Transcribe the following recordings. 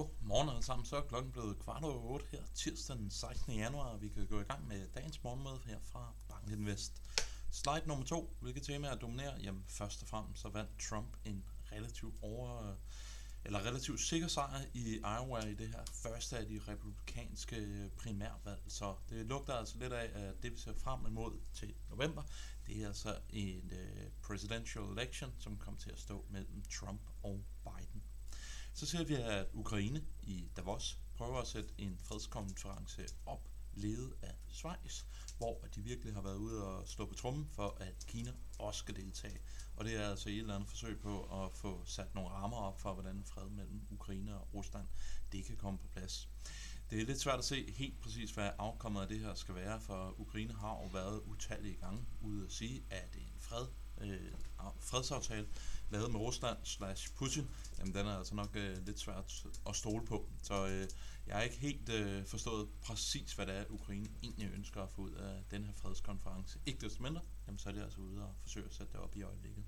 Godmorgen alle sammen. Så er klokken blevet kvart over 8 her tirsdag den 16. januar, og vi kan gå i gang med dagens morgenmøde her fra Bank Invest. Slide nummer to. Hvilke temaer dominerer? Jamen først og fremmest så vandt Trump en relativt over eller relativt sikker sejr i Iowa i det her første af de republikanske primærvalg. Så det lugter altså lidt af, at det vi ser frem imod til november, det er altså en uh, presidential election, som kommer til at stå mellem Trump og Biden. Så ser vi, at Ukraine i Davos prøver at sætte en fredskonference op, ledet af Schweiz, hvor de virkelig har været ude og slå på trummen for, at Kina også skal deltage. Og det er altså et eller andet forsøg på at få sat nogle rammer op for, hvordan fred mellem Ukraine og Rusland det kan komme på plads. Det er lidt svært at se helt præcis, hvad afkommet af det her skal være, for Ukraine har jo været utallige gange ude at sige, at en fred, øh, fredsaftale lavet med Rusland slash Putin, jamen den er altså nok øh, lidt svært at stole på. Så øh, jeg har ikke helt øh, forstået præcis, hvad det er, Ukraine egentlig ønsker at få ud af den her fredskonference. Ikke desto mindre, jamen så er det altså ude og forsøge at sætte det op i øjeblikket.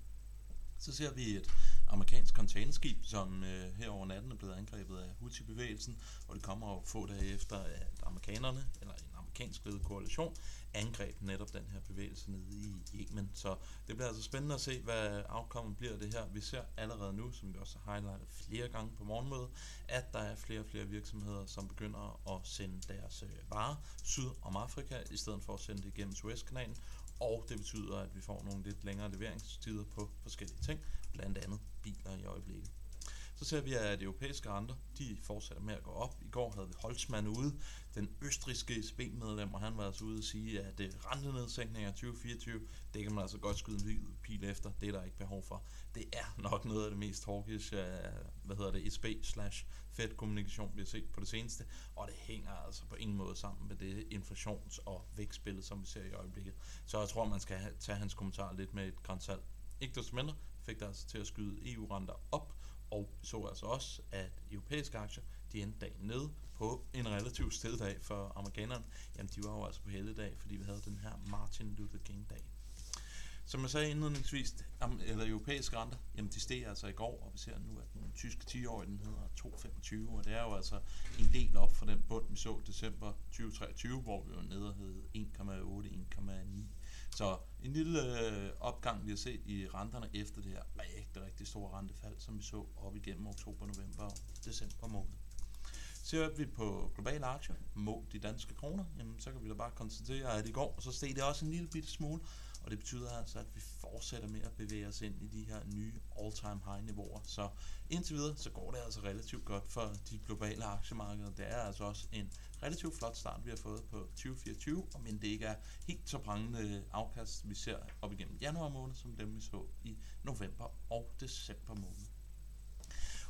Så ser vi et amerikansk containerskib, som øh, her over natten er blevet angrebet af Houthi-bevægelsen, og det kommer jo få dage efter, at amerikanerne, eller en amerikansk ledet koalition, angreb netop den her bevægelse nede i Yemen. Så det bliver altså spændende at se, hvad afkommet bliver det her. Vi ser allerede nu, som vi også har highlightet flere gange på morgenmødet, at der er flere og flere virksomheder, som begynder at sende deres øh, varer syd om Afrika, i stedet for at sende det igennem Suezkanalen, og det betyder, at vi får nogle lidt længere leveringstider på forskellige ting, blandt andet biler i øjeblikket. Så ser vi, at de europæiske renter, de fortsætter med at gå op. I går havde vi Holtzmann ude, den østriske ECB-medlem, og han var altså ude at sige, at øh, rentenedsænkninger 2024, det kan man altså godt skyde en hvid pil efter. Det er der ikke behov for. Det er nok noget af det mest hawkish, øh, hvad hedder det, ECB slash Fed-kommunikation, vi har set på det seneste, og det hænger altså på ingen måde sammen med det inflations- og vækstbillede, som vi ser i øjeblikket. Så jeg tror, man skal tage hans kommentar lidt med et grænsalt. Ikke desto mindre fik der altså til at skyde EU-renter op, og så altså også, at europæiske aktier, de endte dagen nede på en relativt sted dag for amerikanerne. Jamen, de var jo altså på dag, fordi vi havde den her Martin Luther King dag. Som jeg sagde indledningsvis, eller europæiske renter, jamen de steg altså i går, og vi ser nu, at den tyske 10-årige, den hedder 2,25, og det er jo altså en del op fra den bund, vi så december 2023, hvor vi var nede og hed 1,8-1,9 så en lille øh, opgang, vi har set i renterne efter det her rigtig, rigtig store rentefald, som vi så op igennem oktober, november og december måned. Ser vi på globale aktier, mod de danske kroner, jamen, så kan vi da bare konstatere, at i går så steg det også en lille bitte smule, og det betyder altså, at vi fortsætter med at bevæge os ind i de her nye all-time high niveauer. Så indtil videre, så går det altså relativt godt for de globale aktiemarkeder. Det er altså også en relativt flot start, vi har fået på 2024, og men det ikke er helt så prangende øh, afkast, vi ser op igennem januar måned, som dem vi så i november og december måned.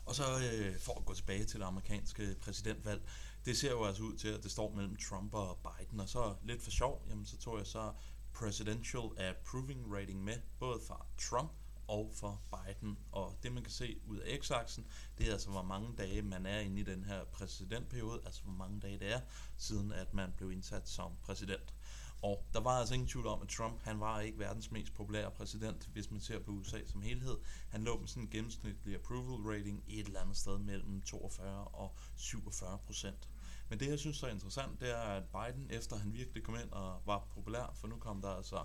Og så øh, for at gå tilbage til det amerikanske præsidentvalg, det ser jo altså ud til, at det står mellem Trump og Biden, og så lidt for sjov, jamen så tog jeg så Presidential Approving Rating med, både fra Trump og for Biden. Og det man kan se ud af x-aksen, det er altså hvor mange dage man er inde i den her præsidentperiode, altså hvor mange dage det er, siden at man blev indsat som præsident. Og der var altså ingen tvivl om, at Trump han var ikke verdens mest populære præsident, hvis man ser på USA som helhed. Han lå med sådan en gennemsnitlig approval rating et eller andet sted mellem 42 og 47 procent. Men det, jeg synes er interessant, det er, at Biden, efter han virkelig kom ind og var populær, for nu kom der altså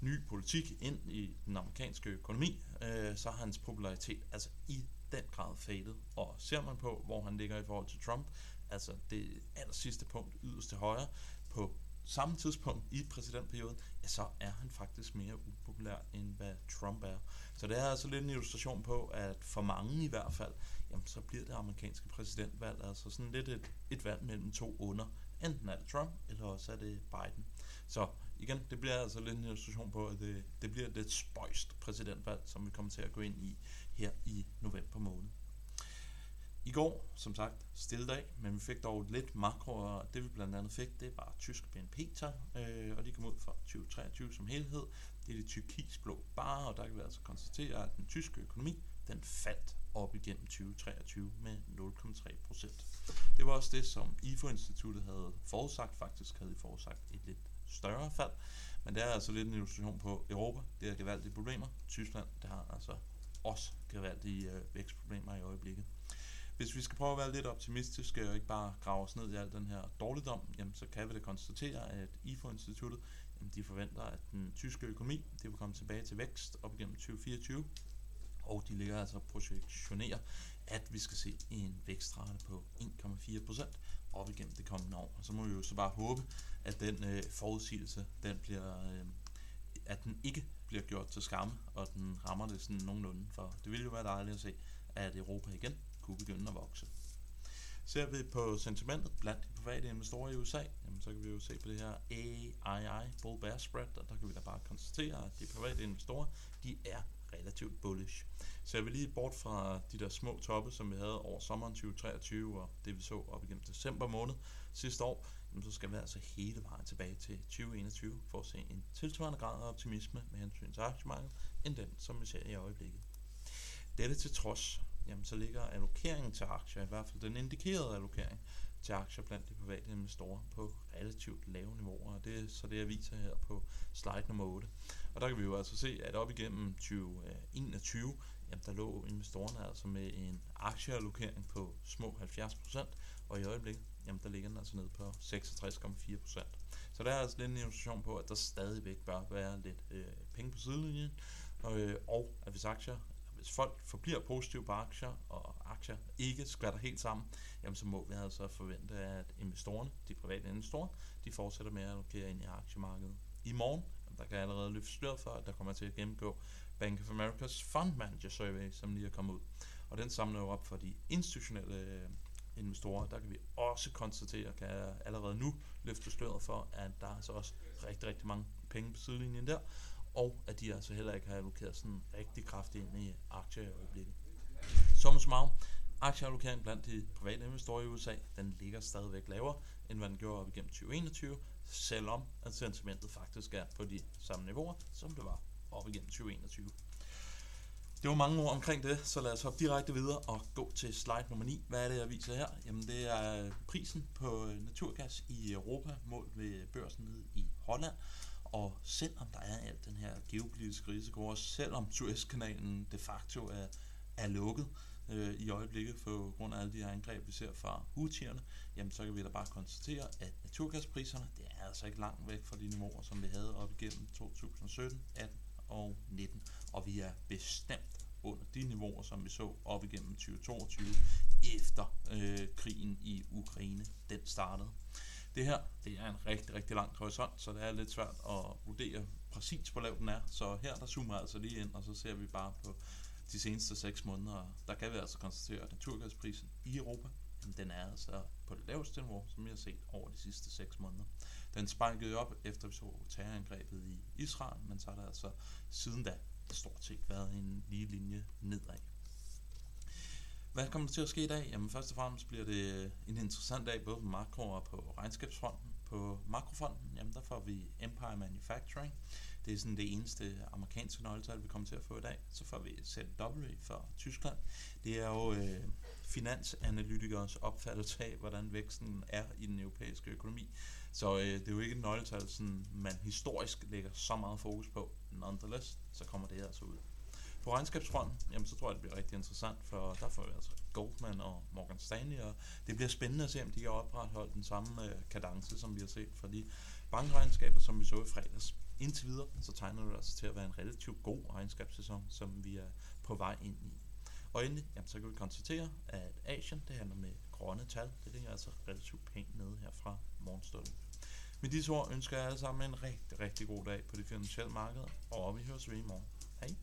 ny politik ind i den amerikanske økonomi, øh, så har hans popularitet altså i den grad fadet. Og ser man på, hvor han ligger i forhold til Trump, altså det aller sidste punkt yderst til højre, på samme tidspunkt i præsidentperioden, ja, så er han faktisk mere upopulær, end hvad Trump er. Så det er altså lidt en illustration på, at for mange i hvert fald, jamen så bliver det amerikanske præsidentvalg altså sådan lidt et, et valg mellem to under. Enten er det Trump, eller også er det Biden. Så igen, det bliver altså lidt en illustration på, at det, det bliver lidt spøjst præsidentvalg, som vi kommer til at gå ind i her i november måned. I går, som sagt, stille dag, men vi fik dog lidt makro, og det vi blandt andet fik, det var tysk BNP-tal, øh, og de kom ud for 2023 som helhed. Det er det tyrkisblå bare, og der kan vi altså konstatere, at den tyske økonomi, den faldt op igennem 2023 med 0,3 procent. Det var også det, som IFO-instituttet havde forudsagt, faktisk havde de forudsagt et lidt større fald, men det er altså lidt en illustration på Europa, det har gevaldige problemer. Tyskland, det har altså også gevaldige øh, vækstproblemer i øjeblikket. Hvis vi skal prøve at være lidt optimistiske og ikke bare grave os ned i al den her dårligdom, jamen, så kan vi da konstatere, at IFO-instituttet jamen, de forventer, at den tyske økonomi det vil komme tilbage til vækst op igennem 2024, og de ligger altså projektionerer, at vi skal se en vækstrate på 1,4% op igennem det kommende år. Og så må vi jo så bare håbe, at den øh, forudsigelse, den bliver, øh, at den ikke bliver gjort til skamme, og den rammer det sådan nogenlunde, for det ville jo være dejligt at se, at Europa igen kunne begynde at vokse. Ser vi på sentimentet blandt de private investorer i USA, jamen så kan vi jo se på det her AII, Bull Bear Spread, og der kan vi da bare konstatere, at de private investorer, de er relativt bullish. Så jeg vil lige bort fra de der små toppe, som vi havde over sommeren 2023, og det vi så op igennem december måned sidste år, jamen så skal vi altså hele vejen tilbage til 2021 for at se en tilsvarende grad af optimisme med hensyn til aktiemarkedet, end den, som vi ser i øjeblikket. Dette til trods, jamen så ligger allokeringen til aktier, i hvert fald den indikerede allokering til aktier blandt de private investorer på relativt lave niveauer, og det er så det, jeg viser her på slide nummer 8. Og der kan vi jo altså se, at op igennem 2021, jamen der lå investorerne altså med en aktieallokering på små 70%, og i øjeblikket, jamen der ligger den altså ned på 66,4%. Så der er altså lidt en illustration på, at der stadigvæk bør være lidt øh, penge på sidelinjen, og, øh, og at hvis aktier hvis folk forbliver positive på aktier, og aktier ikke skvatter helt sammen, jamen så må vi altså forvente, at investorerne, de private investorer, de fortsætter med at allokere ind i aktiemarkedet. I morgen, der kan jeg allerede løfte sløret for, at der kommer til at gennemgå Bank of America's Fund Manager Survey, som lige er kommet ud. Og den samler jo op for de institutionelle øh, investorer. Der kan vi også konstatere, kan jeg allerede nu løfte sløret for, at der er altså også rigtig, rigtig mange penge på sidelinjen der og at de altså heller ikke har allokeret sådan rigtig kraftigt ind i aktier i øjeblikket. Som summarum, aktieallokering blandt de private investorer i USA, den ligger stadigvæk lavere, end hvad den gjorde op igennem 2021, selvom at sentimentet faktisk er på de samme niveauer, som det var op igennem 2021. Det var mange ord omkring det, så lad os hoppe direkte videre og gå til slide nummer 9. Hvad er det, jeg viser her? Jamen det er prisen på øh, naturgas i Europa målt ved børsen nede i Holland. Og selvom der er alt den her geopolitiske risiko, og selvom Suezkanalen de facto er, er lukket øh, i øjeblikket på grund af alle de her angreb, vi ser fra Houthierne, jamen så kan vi da bare konstatere, at naturgaspriserne, det er altså ikke langt væk fra de niveauer, som vi havde op igennem 2017, 18 og 19. Og vi er bestemt under de niveauer, som vi så op igennem 2022, efter øh, krigen i Ukraine, den startede. Det her, det er en rigtig, rigtig lang horisont, så det er lidt svært at vurdere præcis, hvor lav den er. Så her, der zoomer jeg altså lige ind, og så ser vi bare på de seneste 6 måneder. Der kan vi altså konstatere, at naturgasprisen i Europa, den er altså på det laveste niveau, som vi har set over de sidste 6 måneder. Den spikede op, efter vi så terrorangrebet i Israel, men så har der altså siden da stort set været en lige linje nedad. Hvad kommer der til at ske i dag? Jamen først og fremmest bliver det øh, en interessant dag både på makro og på regnskabsfronten. På makrofronten, jamen der får vi Empire Manufacturing. Det er sådan det eneste amerikanske nøgletal, vi kommer til at få i dag. Så får vi ZW for Tyskland. Det er jo øh, finansanalytikers opfattelse af, hvordan væksten er i den europæiske økonomi. Så øh, det er jo ikke et nøgletal, som man historisk lægger så meget fokus på. Nonetheless, så kommer det altså ud. På regnskabsfronten, jamen, så tror jeg, det bliver rigtig interessant, for der får vi altså Goldman og Morgan Stanley, og det bliver spændende at se, om de kan opretholde den samme øh, kadence, som vi har set fra de bankregnskaber, som vi så i fredags. Indtil videre, så tegner det altså til at være en relativt god regnskabssæson, som vi er på vej ind i. Og endelig, jamen, så kan vi konstatere, at Asien, det handler med grønne tal, det ligger altså relativt pænt nede her fra morgenstunden. Med disse ord ønsker jeg alle sammen en rigtig, rigtig god dag på de finansielle markeder, og vi høres ved i morgen. Hej!